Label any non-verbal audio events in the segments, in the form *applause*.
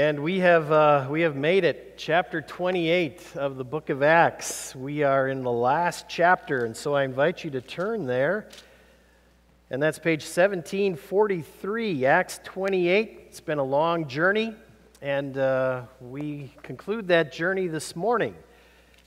And we have, uh, we have made it, chapter 28 of the book of Acts. We are in the last chapter, and so I invite you to turn there. And that's page 1743, Acts 28. It's been a long journey, and uh, we conclude that journey this morning.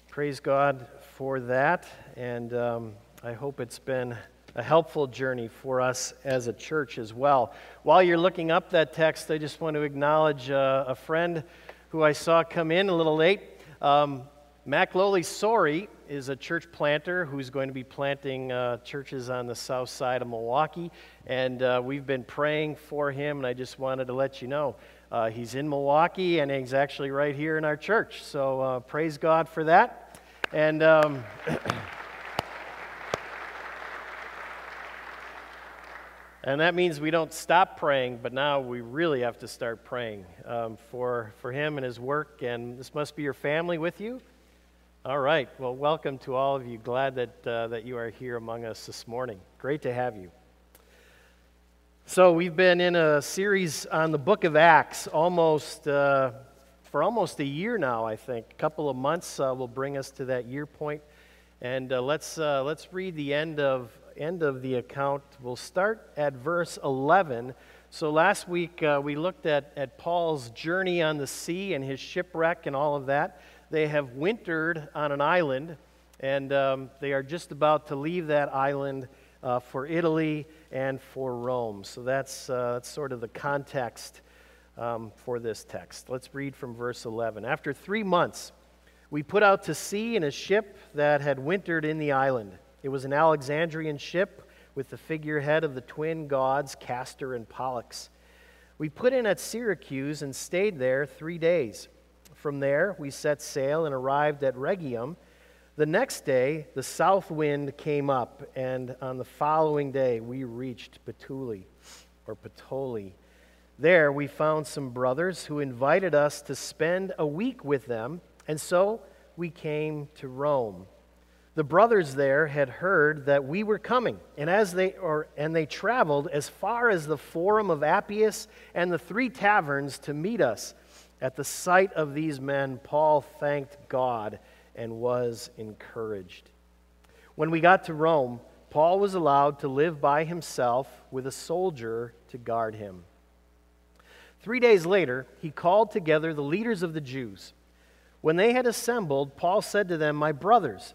Praise God for that, and um, I hope it's been a helpful journey for us as a church as well. While you're looking up that text, I just want to acknowledge uh, a friend who I saw come in a little late. Um, Mac Lowley Sori is a church planter who's going to be planting uh, churches on the south side of Milwaukee, and uh, we've been praying for him, and I just wanted to let you know. Uh, he's in Milwaukee, and he's actually right here in our church. So uh, praise God for that. And um, *clears throat* And that means we don't stop praying, but now we really have to start praying um, for, for him and his work. And this must be your family with you. All right. Well, welcome to all of you. Glad that, uh, that you are here among us this morning. Great to have you. So, we've been in a series on the book of Acts almost uh, for almost a year now, I think. A couple of months uh, will bring us to that year point. And uh, let's, uh, let's read the end of end of the account. We'll start at verse 11. So last week uh, we looked at, at Paul's journey on the sea and his shipwreck and all of that. They have wintered on an island, and um, they are just about to leave that island uh, for Italy and for Rome. So that's, uh, that's sort of the context um, for this text. Let's read from verse 11. After three months, we put out to sea in a ship that had wintered in the island. It was an Alexandrian ship with the figurehead of the twin gods Castor and Pollux. We put in at Syracuse and stayed there three days. From there, we set sail and arrived at Rhegium. The next day, the south wind came up, and on the following day, we reached Puteoli or Puteoli. There, we found some brothers who invited us to spend a week with them, and so we came to Rome the brothers there had heard that we were coming, and as they or and they traveled as far as the forum of Appius and the three taverns to meet us. At the sight of these men, Paul thanked God and was encouraged. When we got to Rome, Paul was allowed to live by himself with a soldier to guard him. Three days later, he called together the leaders of the Jews. When they had assembled, Paul said to them, My brothers,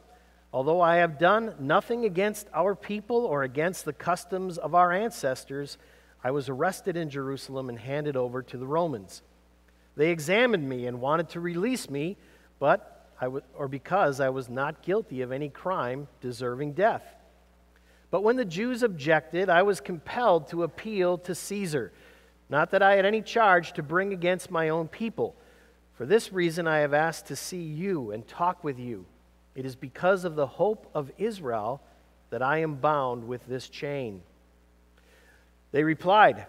Although I have done nothing against our people or against the customs of our ancestors, I was arrested in Jerusalem and handed over to the Romans. They examined me and wanted to release me, but I w- or because I was not guilty of any crime deserving death. But when the Jews objected, I was compelled to appeal to Caesar. Not that I had any charge to bring against my own people. For this reason, I have asked to see you and talk with you. It is because of the hope of Israel that I am bound with this chain. They replied,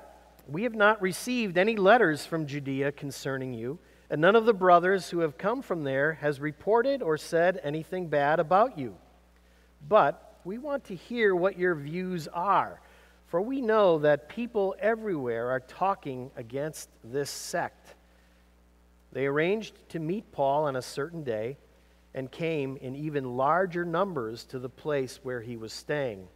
We have not received any letters from Judea concerning you, and none of the brothers who have come from there has reported or said anything bad about you. But we want to hear what your views are, for we know that people everywhere are talking against this sect. They arranged to meet Paul on a certain day and came in even larger numbers to the place where he was staying.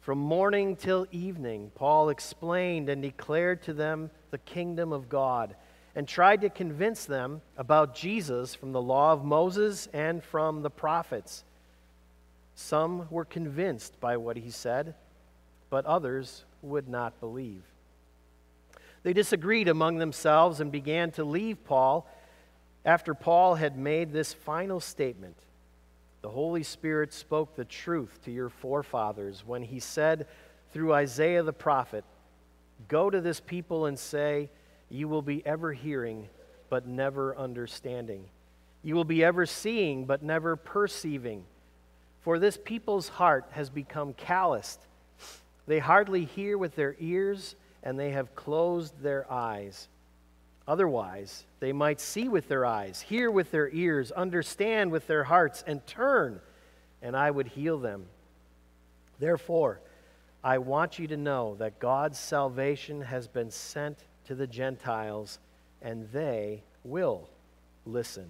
From morning till evening, Paul explained and declared to them the kingdom of God and tried to convince them about Jesus from the law of Moses and from the prophets. Some were convinced by what he said, but others would not believe. They disagreed among themselves and began to leave Paul after Paul had made this final statement, the Holy Spirit spoke the truth to your forefathers when he said through Isaiah the prophet, Go to this people and say, You will be ever hearing, but never understanding. You will be ever seeing, but never perceiving. For this people's heart has become calloused. They hardly hear with their ears, and they have closed their eyes. Otherwise, they might see with their eyes, hear with their ears, understand with their hearts, and turn, and I would heal them. Therefore, I want you to know that God's salvation has been sent to the Gentiles and they will listen.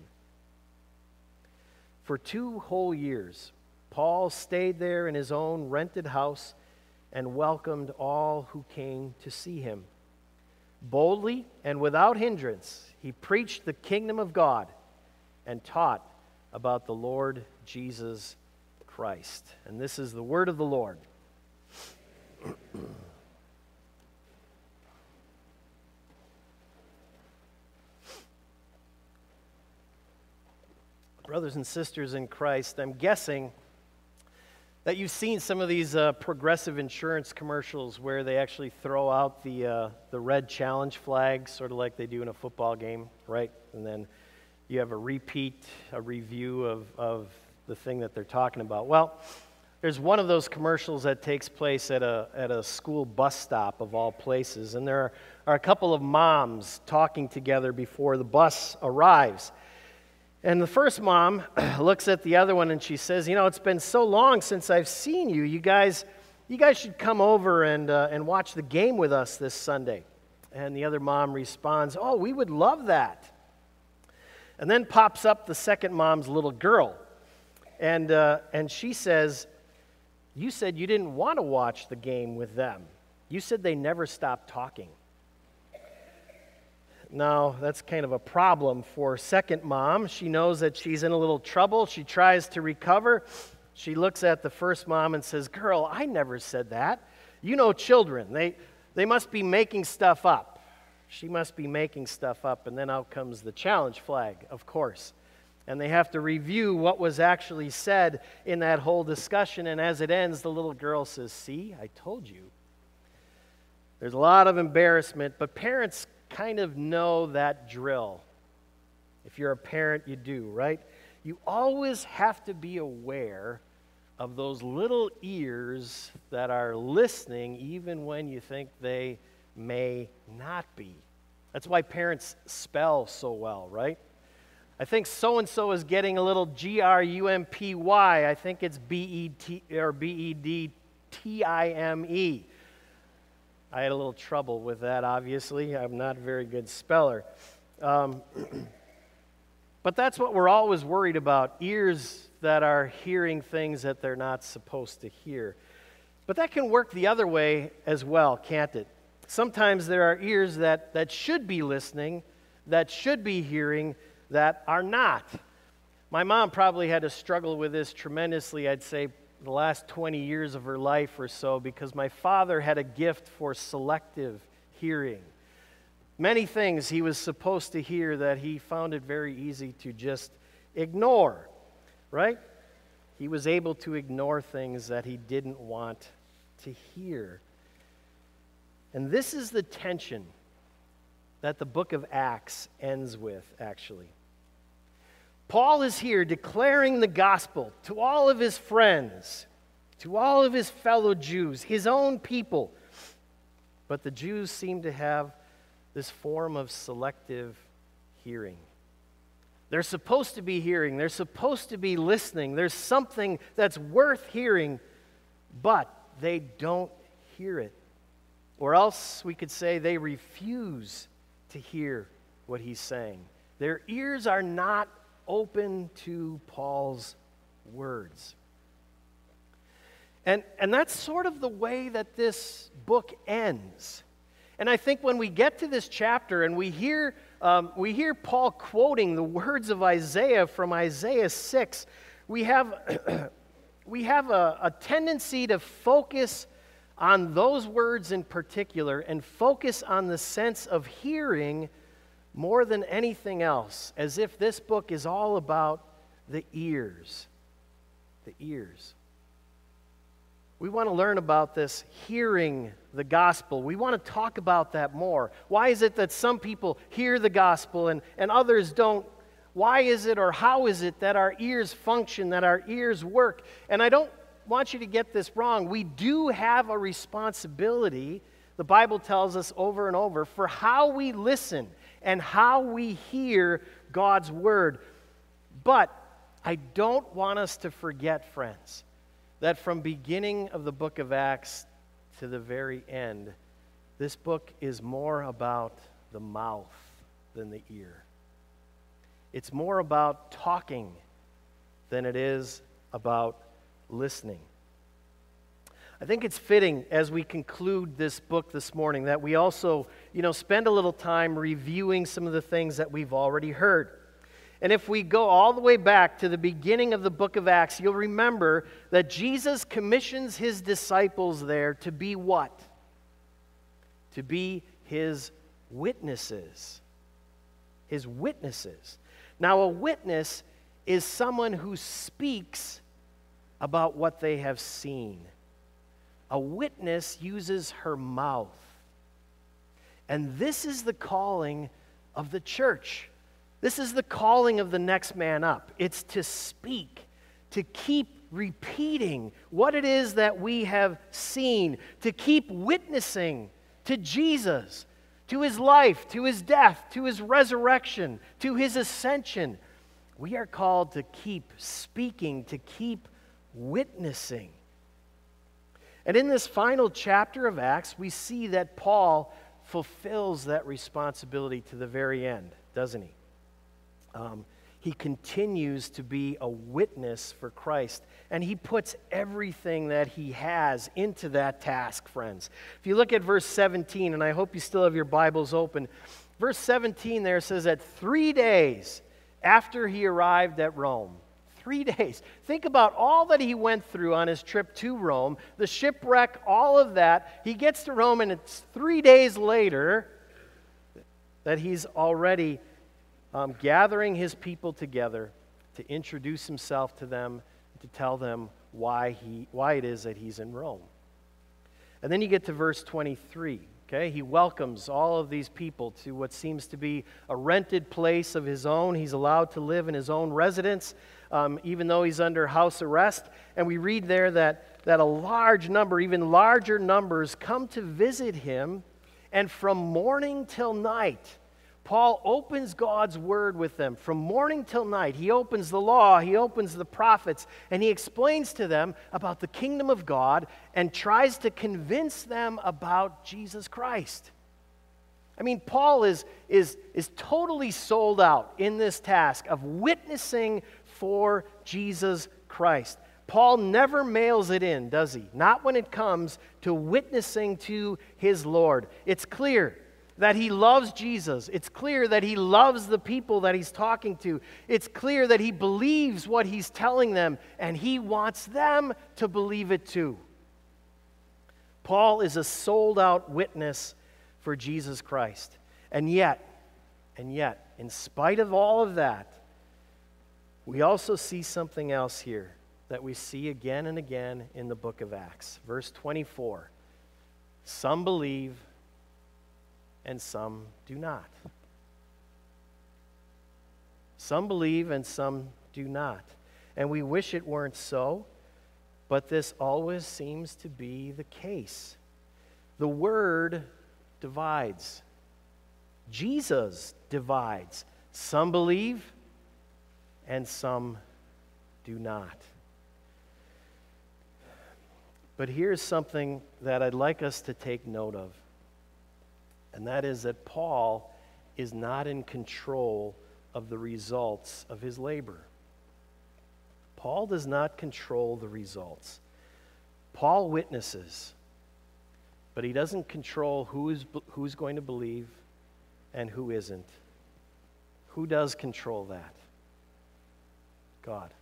For two whole years, Paul stayed there in his own rented house and welcomed all who came to see him. Boldly and without hindrance, he preached the kingdom of God and taught about the Lord Jesus Christ. And this is the word of the Lord. *clears throat* Brothers and sisters in Christ, I'm guessing that you've seen some of these uh, progressive insurance commercials where they actually throw out the, uh, the red challenge flag, sort of like they do in a football game, right? And then you have a repeat, a review of, of the thing that they're talking about. Well, there's one of those commercials that takes place at a, at a school bus stop of all places, and there are, are a couple of moms talking together before the bus arrives. And the first mom *clears throat* looks at the other one and she says, You know, it's been so long since I've seen you. You guys, you guys should come over and, uh, and watch the game with us this Sunday. And the other mom responds, Oh, we would love that. And then pops up the second mom's little girl. And, uh, and she says, You said you didn't want to watch the game with them. You said they never stopped talking. Now, that's kind of a problem for second mom. She knows that she's in a little trouble. She tries to recover. She looks at the first mom and says, Girl, I never said that. You know children. They, they must be making stuff up. She must be making stuff up. And then out comes the challenge flag, of course. And they have to review what was actually said in that whole discussion. And as it ends, the little girl says, See, I told you. There's a lot of embarrassment, but parents kind of know that drill. If you're a parent, you do, right? You always have to be aware of those little ears that are listening, even when you think they may not be. That's why parents spell so well, right? I think so and so is getting a little G R U M P Y. I think it's B E T or B E D T I M E. I had a little trouble with that, obviously. I'm not a very good speller. Um, *clears throat* but that's what we're always worried about ears that are hearing things that they're not supposed to hear. But that can work the other way as well, can't it? Sometimes there are ears that, that should be listening, that should be hearing, that are not. My mom probably had to struggle with this tremendously, I'd say, the last 20 years of her life or so because my father had a gift for selective hearing. Many things he was supposed to hear that he found it very easy to just ignore, right? He was able to ignore things that he didn't want to hear. And this is the tension that the book of Acts ends with, actually. Paul is here declaring the gospel to all of his friends, to all of his fellow Jews, his own people. But the Jews seem to have this form of selective hearing. They're supposed to be hearing, they're supposed to be listening. There's something that's worth hearing, but they don't hear it. Or else we could say they refuse to hear what he's saying. Their ears are not open to Paul's words. And, and that's sort of the way that this book ends. And I think when we get to this chapter and we hear, um, we hear Paul quoting the words of Isaiah from Isaiah 6, we have, *clears throat* we have a, a tendency to focus on those words in particular and focus on the sense of hearing more than anything else, as if this book is all about the ears. The ears. We want to learn about this hearing the gospel. We want to talk about that more. Why is it that some people hear the gospel and, and others don't? Why is it or how is it that our ears function, that our ears work? And I don't want you to get this wrong. We do have a responsibility, the Bible tells us over and over, for how we listen and how we hear God's word. But I don't want us to forget, friends, that from beginning of the book of Acts to the very end, this book is more about the mouth than the ear. It's more about talking than it is about listening. I think it's fitting as we conclude this book this morning that we also, you know, spend a little time reviewing some of the things that we've already heard. And if we go all the way back to the beginning of the book of Acts, you'll remember that Jesus commissions his disciples there to be what? To be his witnesses. His witnesses. Now, a witness is someone who speaks about what they have seen. A witness uses her mouth. And this is the calling of the church. This is the calling of the next man up. It's to speak, to keep repeating what it is that we have seen, to keep witnessing to Jesus, to his life, to his death, to his resurrection, to his ascension. We are called to keep speaking, to keep witnessing. And in this final chapter of Acts, we see that Paul fulfills that responsibility to the very end, doesn't he? Um, he continues to be a witness for Christ. And he puts everything that he has into that task, friends. If you look at verse 17, and I hope you still have your Bibles open, verse 17 there says that three days after he arrived at Rome, three days. Think about all that he went through on his trip to Rome, the shipwreck, all of that. He gets to Rome, and it's three days later that he's already um, gathering his people together to introduce himself to them, to tell them why, he, why it is that he's in Rome. And then you get to verse 23. Okay, he welcomes all of these people to what seems to be a rented place of his own. He's allowed to live in his own residence um, even though he's under house arrest. And we read there that, that a large number, even larger numbers, come to visit him. And from morning till night, Paul opens God's word with them. From morning till night, he opens the law, he opens the prophets, and he explains to them about the kingdom of God and tries to convince them about Jesus Christ. I mean, Paul is, is, is totally sold out in this task of witnessing for Jesus Christ. Paul never mails it in, does he? Not when it comes to witnessing to his Lord. It's clear that he loves Jesus. It's clear that he loves the people that he's talking to. It's clear that he believes what he's telling them, and he wants them to believe it too. Paul is a sold out witness for Jesus Christ. And yet, and yet, in spite of all of that, we also see something else here that we see again and again in the book of Acts. Verse 24 Some believe and some do not. Some believe and some do not. And we wish it weren't so, but this always seems to be the case. The word divides, Jesus divides. Some believe and some do not. But here's something that I'd like us to take note of, and that is that Paul is not in control of the results of his labor. Paul does not control the results. Paul witnesses, but he doesn't control who is, who's going to believe and who isn't. Who does control that? God.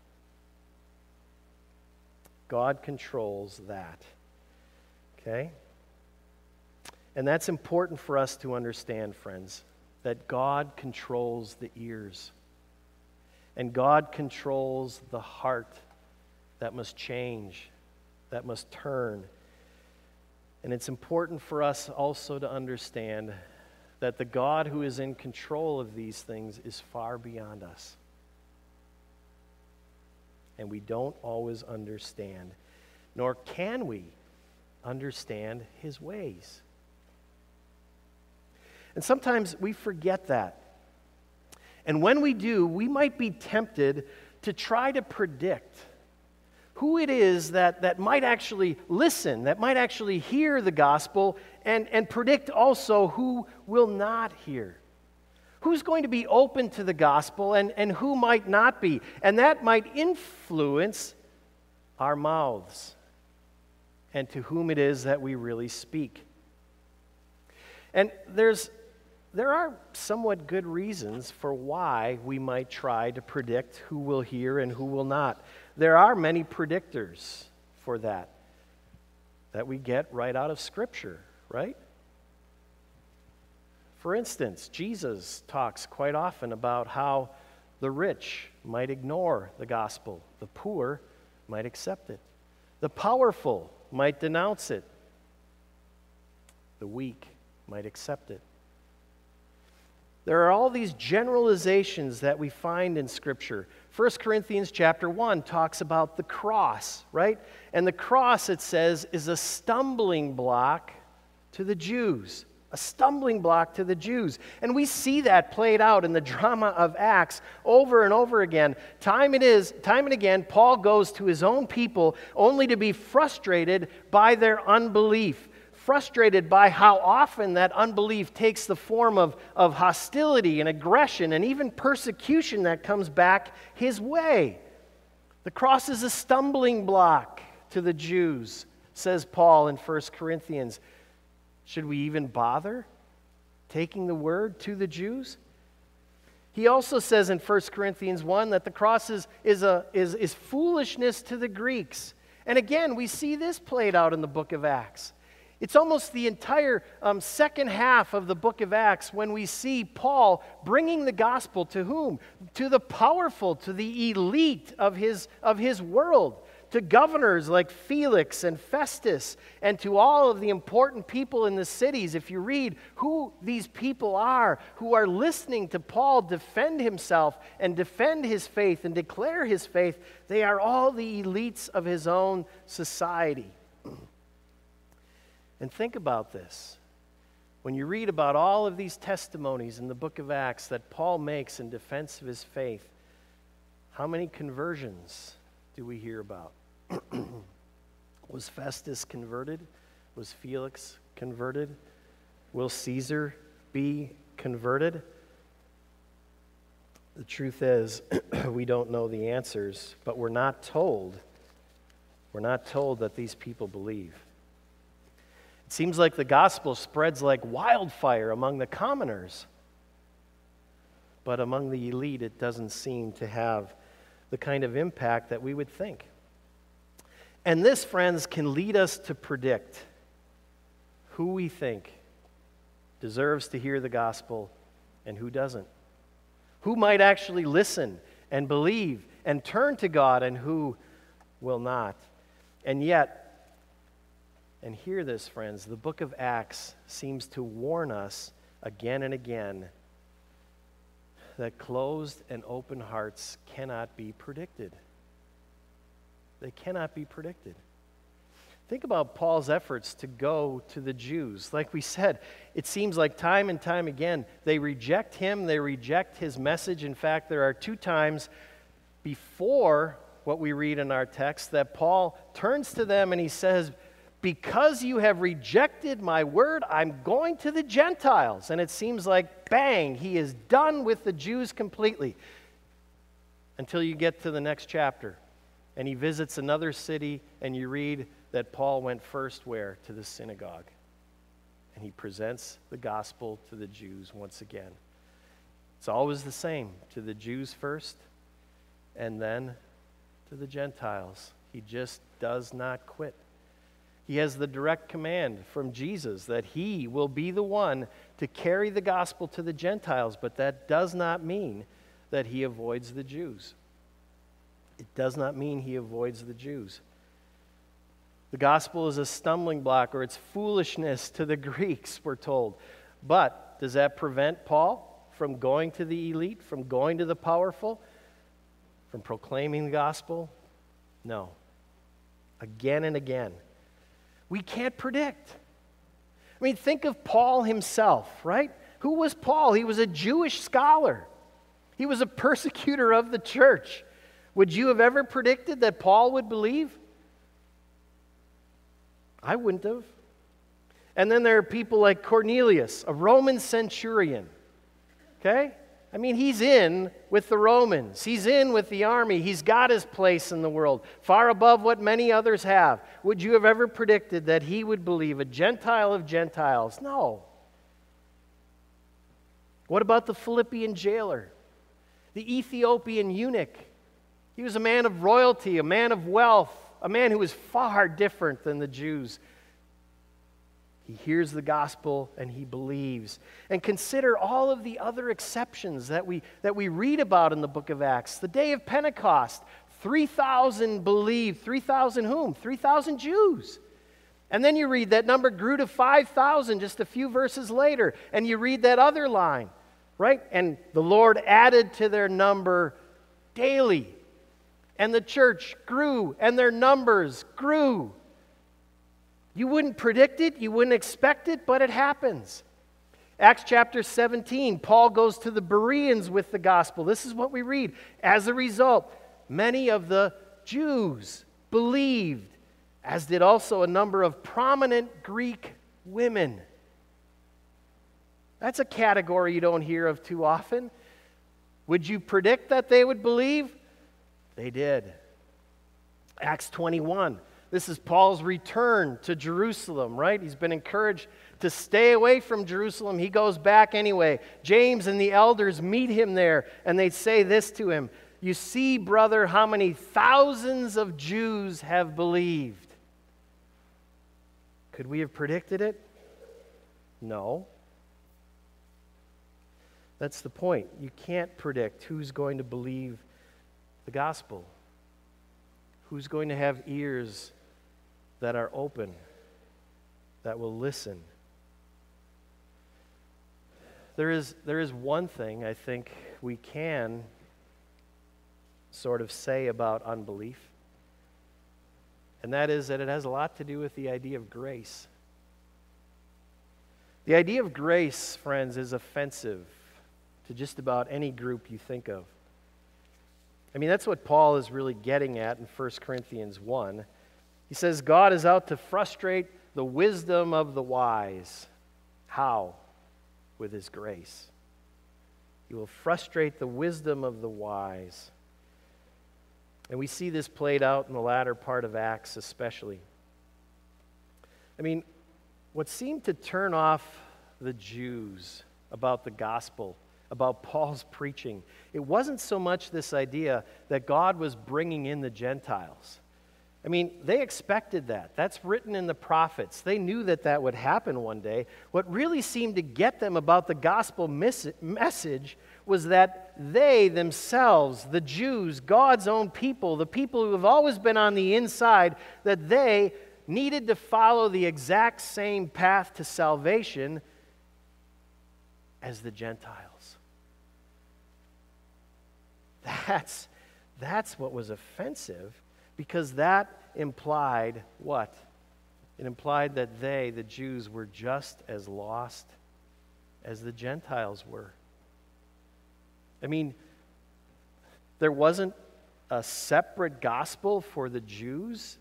God controls that. Okay? And that's important for us to understand, friends, that God controls the ears. And God controls the heart that must change, that must turn. And it's important for us also to understand that the God who is in control of these things is far beyond us and we don't always understand, nor can we understand his ways. And sometimes we forget that. And when we do, we might be tempted to try to predict who it is that, that might actually listen, that might actually hear the gospel, and, and predict also who will not hear Who's going to be open to the gospel and, and who might not be? And that might influence our mouths and to whom it is that we really speak. And there's, there are somewhat good reasons for why we might try to predict who will hear and who will not. There are many predictors for that that we get right out of Scripture, right? For instance, Jesus talks quite often about how the rich might ignore the gospel, the poor might accept it, the powerful might denounce it, the weak might accept it. There are all these generalizations that we find in Scripture. 1 Corinthians chapter 1 talks about the cross, right? And the cross, it says, is a stumbling block to the Jews a stumbling block to the Jews. And we see that played out in the drama of Acts over and over again. Time it is, time and again, Paul goes to his own people only to be frustrated by their unbelief. Frustrated by how often that unbelief takes the form of, of hostility and aggression and even persecution that comes back his way. The cross is a stumbling block to the Jews, says Paul in 1 Corinthians. Should we even bother taking the word to the Jews? He also says in 1 Corinthians 1 that the cross is, is, a, is, is foolishness to the Greeks. And again, we see this played out in the book of Acts. It's almost the entire um, second half of the book of Acts when we see Paul bringing the gospel to whom? To the powerful, to the elite of his, of his world to governors like Felix and Festus, and to all of the important people in the cities. If you read who these people are who are listening to Paul defend himself and defend his faith and declare his faith, they are all the elites of his own society. And think about this. When you read about all of these testimonies in the book of Acts that Paul makes in defense of his faith, how many conversions do we hear about? *clears throat* Was Festus converted? Was Felix converted? Will Caesar be converted? The truth is, *clears throat* we don't know the answers, but we're not told. We're not told that these people believe. Seems like the gospel spreads like wildfire among the commoners, but among the elite, it doesn't seem to have the kind of impact that we would think. And this, friends, can lead us to predict who we think deserves to hear the gospel and who doesn't. Who might actually listen and believe and turn to God and who will not. And yet, and hear this, friends, the book of Acts seems to warn us again and again that closed and open hearts cannot be predicted. They cannot be predicted. Think about Paul's efforts to go to the Jews. Like we said, it seems like time and time again they reject him, they reject his message. In fact, there are two times before what we read in our text that Paul turns to them and he says, Because you have rejected my word, I'm going to the Gentiles. And it seems like, bang, he is done with the Jews completely until you get to the next chapter and he visits another city, and you read that Paul went first where? To the synagogue. And he presents the gospel to the Jews once again. It's always the same to the Jews first, and then to the Gentiles. He just does not quit. He has the direct command from Jesus that he will be the one to carry the gospel to the Gentiles, but that does not mean that he avoids the Jews. It does not mean he avoids the Jews. The gospel is a stumbling block or it's foolishness to the *laughs* Greeks, we're told. But does that prevent Paul from going to the elite, from going to the powerful, from proclaiming the gospel? No. Again and again. We can't predict. I mean, think of Paul himself, right? Who was Paul? He was a Jewish scholar, he was a persecutor of the church. Would you have ever predicted that Paul would believe? I wouldn't have. And then there are people like Cornelius, a Roman centurion. Okay? I mean, he's in with the Romans. He's in with the army. He's got his place in the world, far above what many others have. Would you have ever predicted that he would believe a Gentile of Gentiles? No. What about the Philippian jailer? The Ethiopian eunuch? He was a man of royalty, a man of wealth, a man who was far different than the Jews he hears the gospel and he believes. And consider all of the other exceptions that we, that we read about in the book of Acts. The day of Pentecost, 3,000 believed. 3,000 whom? 3,000 Jews. And then you read that number grew to 5,000 just a few verses later. And you read that other line, right? And the Lord added to their number daily. And the church grew and their numbers grew. You wouldn't predict it, you wouldn't expect it, but it happens. Acts chapter 17, Paul goes to the Bereans with the gospel. This is what we read. As a result, many of the Jews believed, as did also a number of prominent Greek women. That's a category you don't hear of too often. Would you predict that they would believe? They did. Acts 21. This is Paul's return to Jerusalem, right? He's been encouraged to stay away from Jerusalem. He goes back anyway. James and the elders meet him there, and they say this to him You see, brother, how many thousands of Jews have believed. Could we have predicted it? No. That's the point. You can't predict who's going to believe the gospel, who's going to have ears that are open, that will listen. There is, there is one thing I think we can sort of say about unbelief, and that is that it has a lot to do with the idea of grace. The idea of grace, friends, is offensive to just about any group you think of. I mean, that's what Paul is really getting at in 1 Corinthians 1. He says God is out to frustrate the wisdom of the wise. How? With his grace. He will frustrate the wisdom of the wise. And we see this played out in the latter part of Acts, especially. I mean, what seemed to turn off the Jews about the gospel, about Paul's preaching, it wasn't so much this idea that God was bringing in the Gentiles. I mean, they expected that. That's written in the prophets. They knew that that would happen one day. What really seemed to get them about the gospel message was that they themselves, the Jews, God's own people, the people who have always been on the inside, that they needed to follow the exact same path to salvation as the Gentiles. That's, that's what was offensive because that implied what? It implied that they, the Jews, were just as lost as the Gentiles were. I mean, there wasn't a separate gospel for the Jews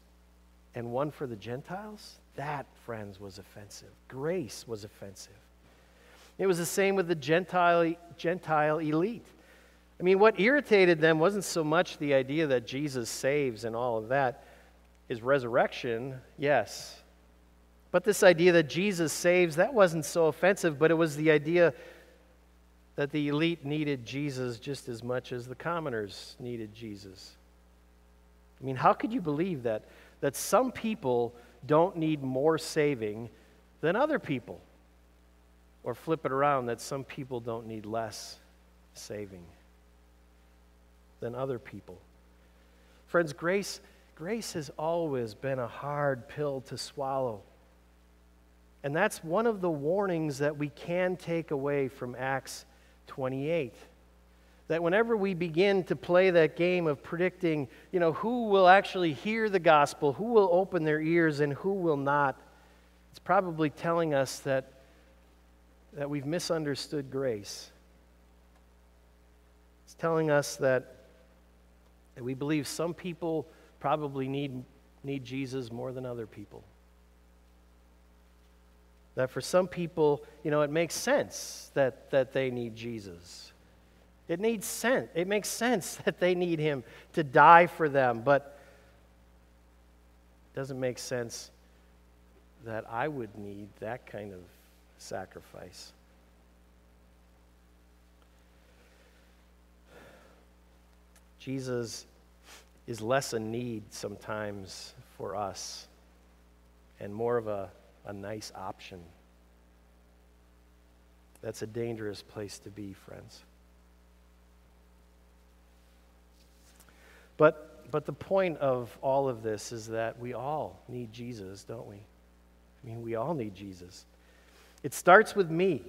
and one for the Gentiles. That, friends, was offensive. Grace was offensive. It was the same with the Gentile, Gentile elite. I mean, what irritated them wasn't so much the idea that Jesus saves and all of that. His resurrection, yes. But this idea that Jesus saves, that wasn't so offensive, but it was the idea that the elite needed Jesus just as much as the commoners needed Jesus. I mean, how could you believe that, that some people don't need more saving than other people? Or flip it around, that some people don't need less saving than other people. Friends, grace, grace has always been a hard pill to swallow. And that's one of the warnings that we can take away from Acts 28. That whenever we begin to play that game of predicting, you know, who will actually hear the gospel, who will open their ears, and who will not, it's probably telling us that, that we've misunderstood grace. It's telling us that and we believe some people probably need, need Jesus more than other people. That for some people, you know, it makes sense that, that they need Jesus. It needs sense. It makes sense *laughs* that they need him to die for them, but it doesn't make sense that I would need that kind of sacrifice. Jesus is less a need sometimes for us and more of a, a nice option. That's a dangerous place to be, friends. But, but the point of all of this is that we all need Jesus, don't we? I mean, we all need Jesus. It starts with me.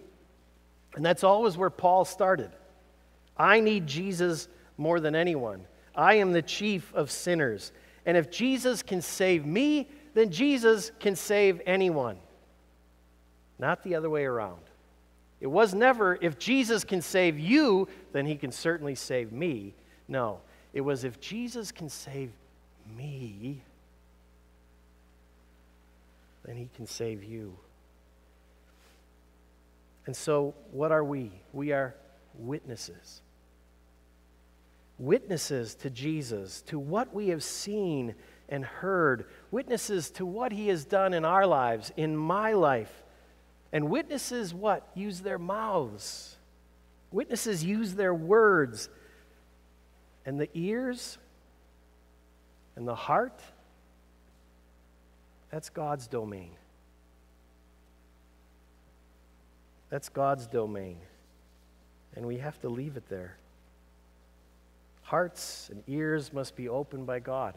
And that's always where Paul started. I need Jesus more than anyone. I am the chief of sinners. And if Jesus can save me, then Jesus can save anyone. Not the other way around. It was never, if Jesus can save you, then he can certainly save me. No, it was, if Jesus can save me, then he can save you. And so, what are we? We are witnesses. Witnesses to Jesus, to what we have seen and heard, witnesses to what he has done in our lives, in my life. And witnesses what? Use their mouths. Witnesses use their words. And the ears and the heart that's God's domain. That's God's domain. And we have to leave it there. Hearts and ears must be opened by God.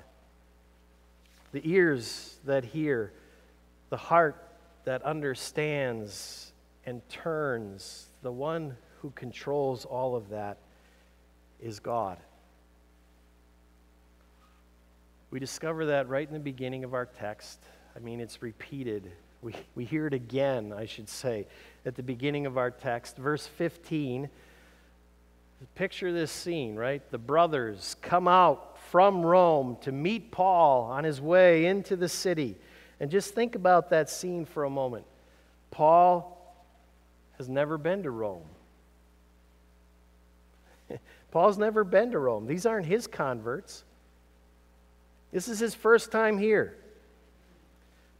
The ears that hear, the heart that understands and turns, the one who controls all of that is God. We discover that right in the beginning of our text. I mean, it's repeated. We, we hear it again, I should say, at the beginning of our text. Verse 15. Picture this scene, right? The brothers come out from Rome to meet Paul on his way into the city. And just think about that scene for a moment. Paul has never been to Rome. *laughs* Paul's never been to Rome. These aren't his converts. This is his first time here.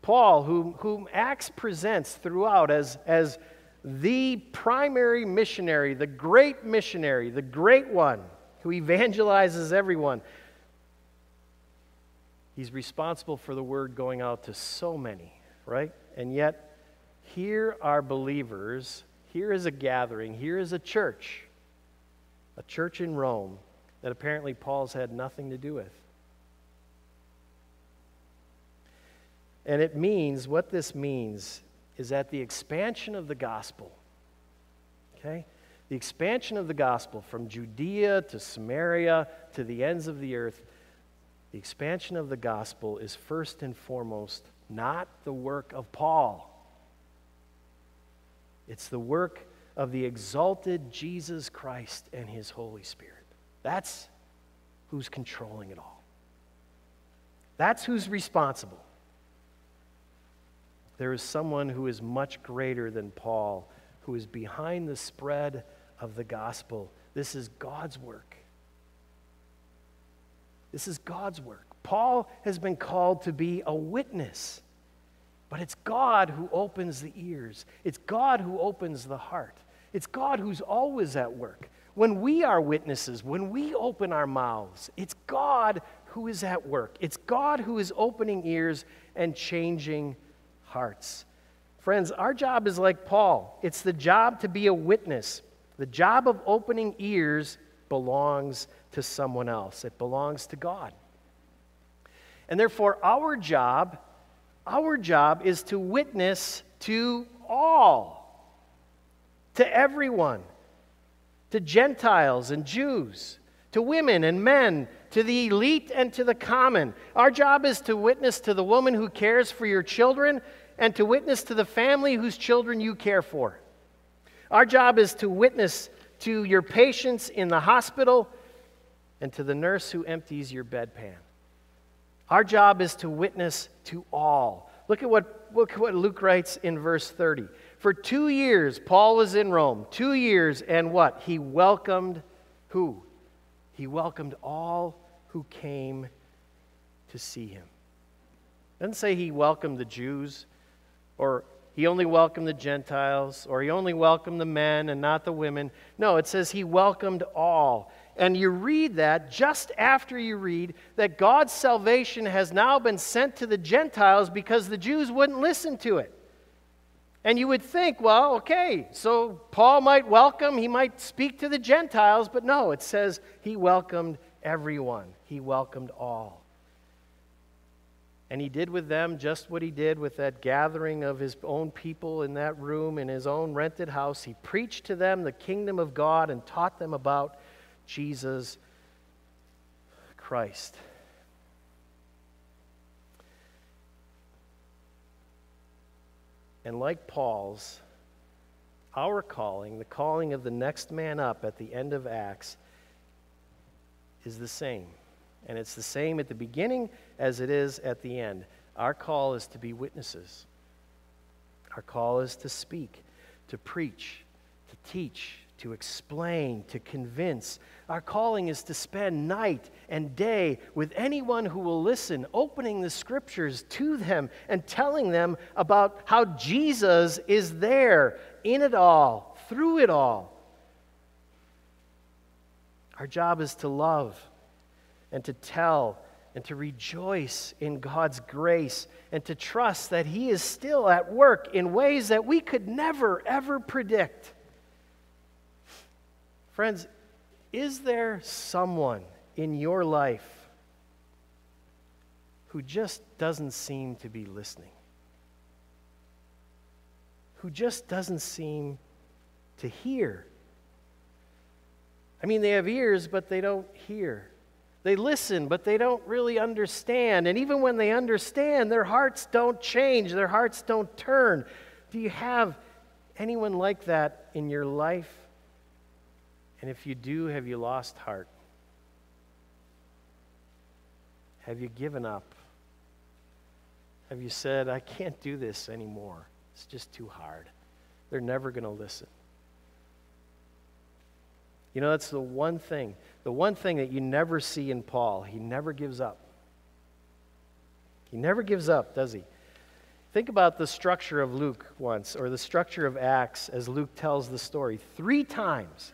Paul, whom, whom Acts presents throughout as, as the primary missionary, the great missionary, the great one who evangelizes everyone. He's responsible for the word going out to so many, right? And yet, here are believers, here is a gathering, here is a church, a church in Rome that apparently Paul's had nothing to do with. And it means, what this means is that the expansion of the gospel, okay, the expansion of the gospel from Judea to Samaria to the ends of the earth, the expansion of the gospel is first and foremost not the work of Paul. It's the work of the exalted Jesus Christ and his Holy Spirit. That's who's controlling it all. That's who's responsible. There is someone who is much greater than Paul, who is behind the spread of the gospel. This is God's work. This is God's work. Paul has been called to be a witness, but it's God who opens the ears, it's God who opens the heart, it's God who's always at work. When we are witnesses, when we open our mouths, it's God who is at work. It's God who is opening ears and changing hearts. Friends, our job is like Paul it's the job to be a witness. The job of opening ears belongs to someone else, it belongs to God. And therefore, our job, our job is to witness to all, to everyone, to Gentiles and Jews, to women and men, to the elite and to the common. Our job is to witness to the woman who cares for your children and to witness to the family whose children you care for. Our job is to witness to your patients in the hospital and to the nurse who empties your bedpan. Our job is to witness to all. Look at what look what Luke writes in verse 30. For two years, Paul was in Rome. Two years, and what? He welcomed who? He welcomed all who came to see him. Doesn't say he welcomed the Jews, or he only welcomed the Gentiles, or he only welcomed the men and not the women. No, it says he welcomed all. And you read that just after you read that God's salvation has now been sent to the Gentiles because the Jews wouldn't listen to it. And you would think, well, okay, so Paul might welcome, he might speak to the Gentiles, but no, it says he welcomed everyone, he welcomed all. And he did with them just what he did with that gathering of his own people in that room in his own rented house. He preached to them the kingdom of God and taught them about Jesus Christ. And like Paul's, our calling, the calling of the next man up at the end of Acts, is the same. And it's the same at the beginning as it is at the end. Our call is to be witnesses. Our call is to speak, to preach, to teach, to explain, to convince. Our calling is to spend night and day with anyone who will listen, opening the scriptures to them and telling them about how Jesus is there in it all, through it all. Our job is to love and to tell and to rejoice in God's grace and to trust that He is still at work in ways that we could never, ever predict. Friends, is there someone in your life who just doesn't seem to be listening? Who just doesn't seem to hear? I mean, they have ears, but they don't hear. They listen, but they don't really understand. And even when they understand, their hearts don't change, their hearts don't turn. Do you have anyone like that in your life? And if you do, have you lost heart? Have you given up? Have you said, I can't do this anymore? It's just too hard. They're never going to listen. You know, that's the one thing, the one thing that you never see in Paul. He never gives up. He never gives up, does he? Think about the structure of Luke once, or the structure of Acts as Luke tells the story. Three times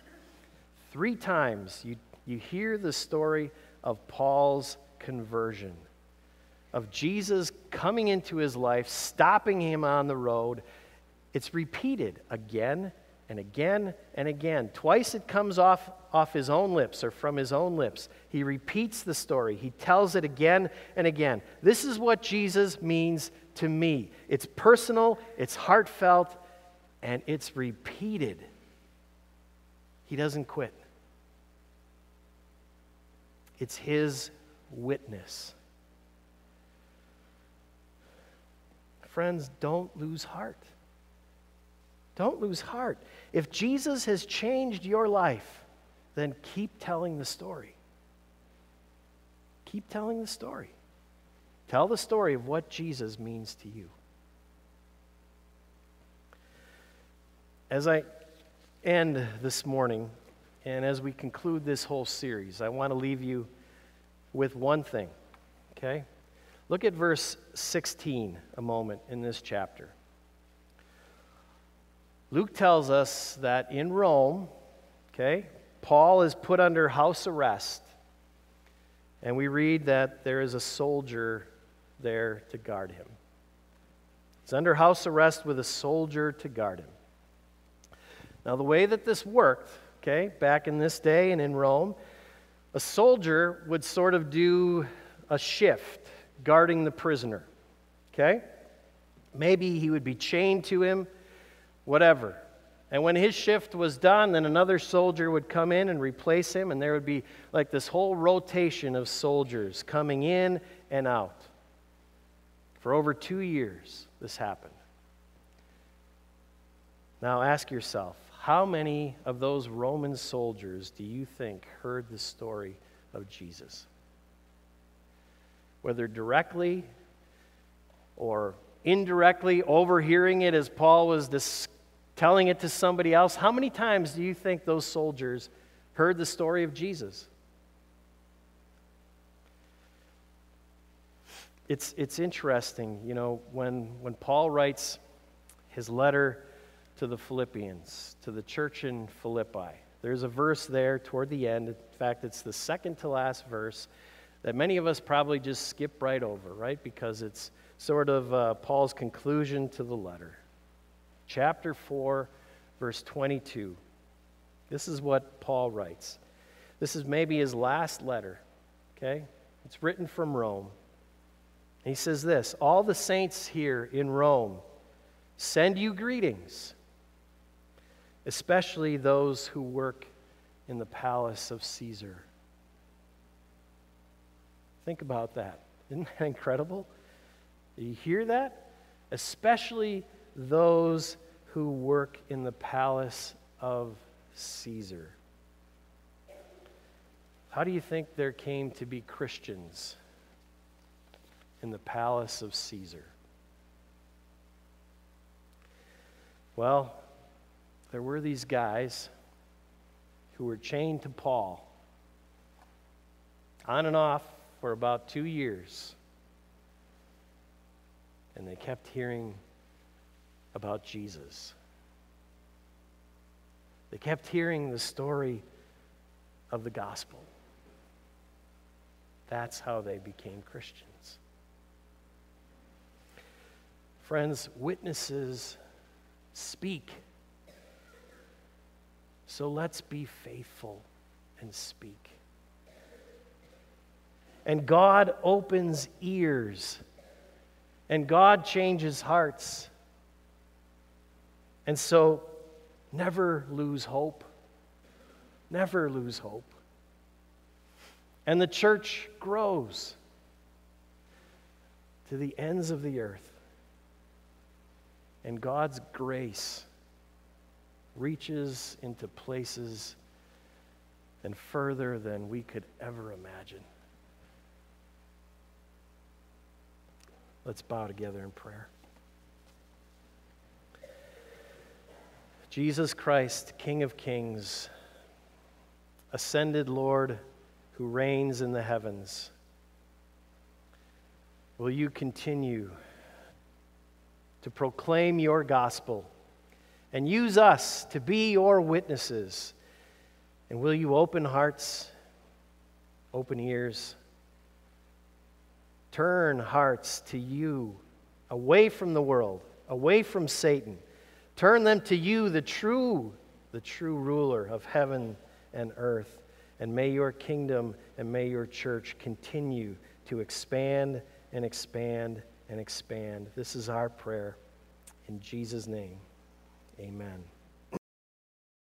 Three times you, you hear the story of Paul's conversion, of Jesus coming into his life, stopping him on the road. It's repeated again and again and again. Twice it comes off, off his own lips or from his own lips. He repeats the story, he tells it again and again. This is what Jesus means to me. It's personal, it's heartfelt, and it's repeated. He doesn't quit. It's His witness. Friends, don't lose heart. Don't lose heart. If Jesus has changed your life, then keep telling the story. Keep telling the story. Tell the story of what Jesus means to you. As I end this morning, and as we conclude this whole series, I want to leave you with one thing, okay? Look at verse 16 a moment in this chapter. Luke tells us that in Rome, okay, Paul is put under house arrest. And we read that there is a soldier there to guard him. He's under house arrest with a soldier to guard him. Now, the way that this worked okay, back in this day and in Rome, a soldier would sort of do a shift guarding the prisoner, okay? Maybe he would be chained to him, whatever. And when his shift was done, then another soldier would come in and replace him, and there would be like this whole rotation of soldiers coming in and out. For over two years, this happened. Now ask yourself how many of those Roman soldiers do you think heard the story of Jesus? Whether directly or indirectly overhearing it as Paul was dis- telling it to somebody else. How many times do you think those soldiers heard the story of Jesus? It's, it's interesting, you know, when, when Paul writes his letter to the Philippians, to the church in Philippi, there's a verse there toward the end. In fact, it's the second to last verse that many of us probably just skip right over, right? Because it's sort of uh, Paul's conclusion to the letter. Chapter 4, verse 22. This is what Paul writes. This is maybe his last letter, okay? It's written from Rome. He says this All the saints here in Rome send you greetings especially those who work in the palace of Caesar. Think about that. *laughs* Isn't that incredible? Do you hear that? Especially those who work in the palace of Caesar. How do you think there came to be Christians in the palace of Caesar? Well, there were these guys who were chained to Paul on and off for about two years. And they kept hearing about Jesus. They kept hearing the story of the gospel. That's how they became Christians. Friends, witnesses speak so let's be faithful and speak. And God opens ears, and God changes hearts. And so, never lose hope. Never lose hope. And the church grows to the ends of the earth. And God's grace reaches into places and further than we could ever imagine. Let's bow together in prayer. Jesus Christ, King of Kings, ascended Lord who reigns in the heavens, will you continue to proclaim your gospel? And use us to be your witnesses. And will you open hearts, open ears, turn hearts to you, away from the world, away from Satan. Turn them to you, the true, the true ruler of heaven and earth. And may your kingdom and may your church continue to expand and expand and expand. This is our prayer in Jesus' name. Amen.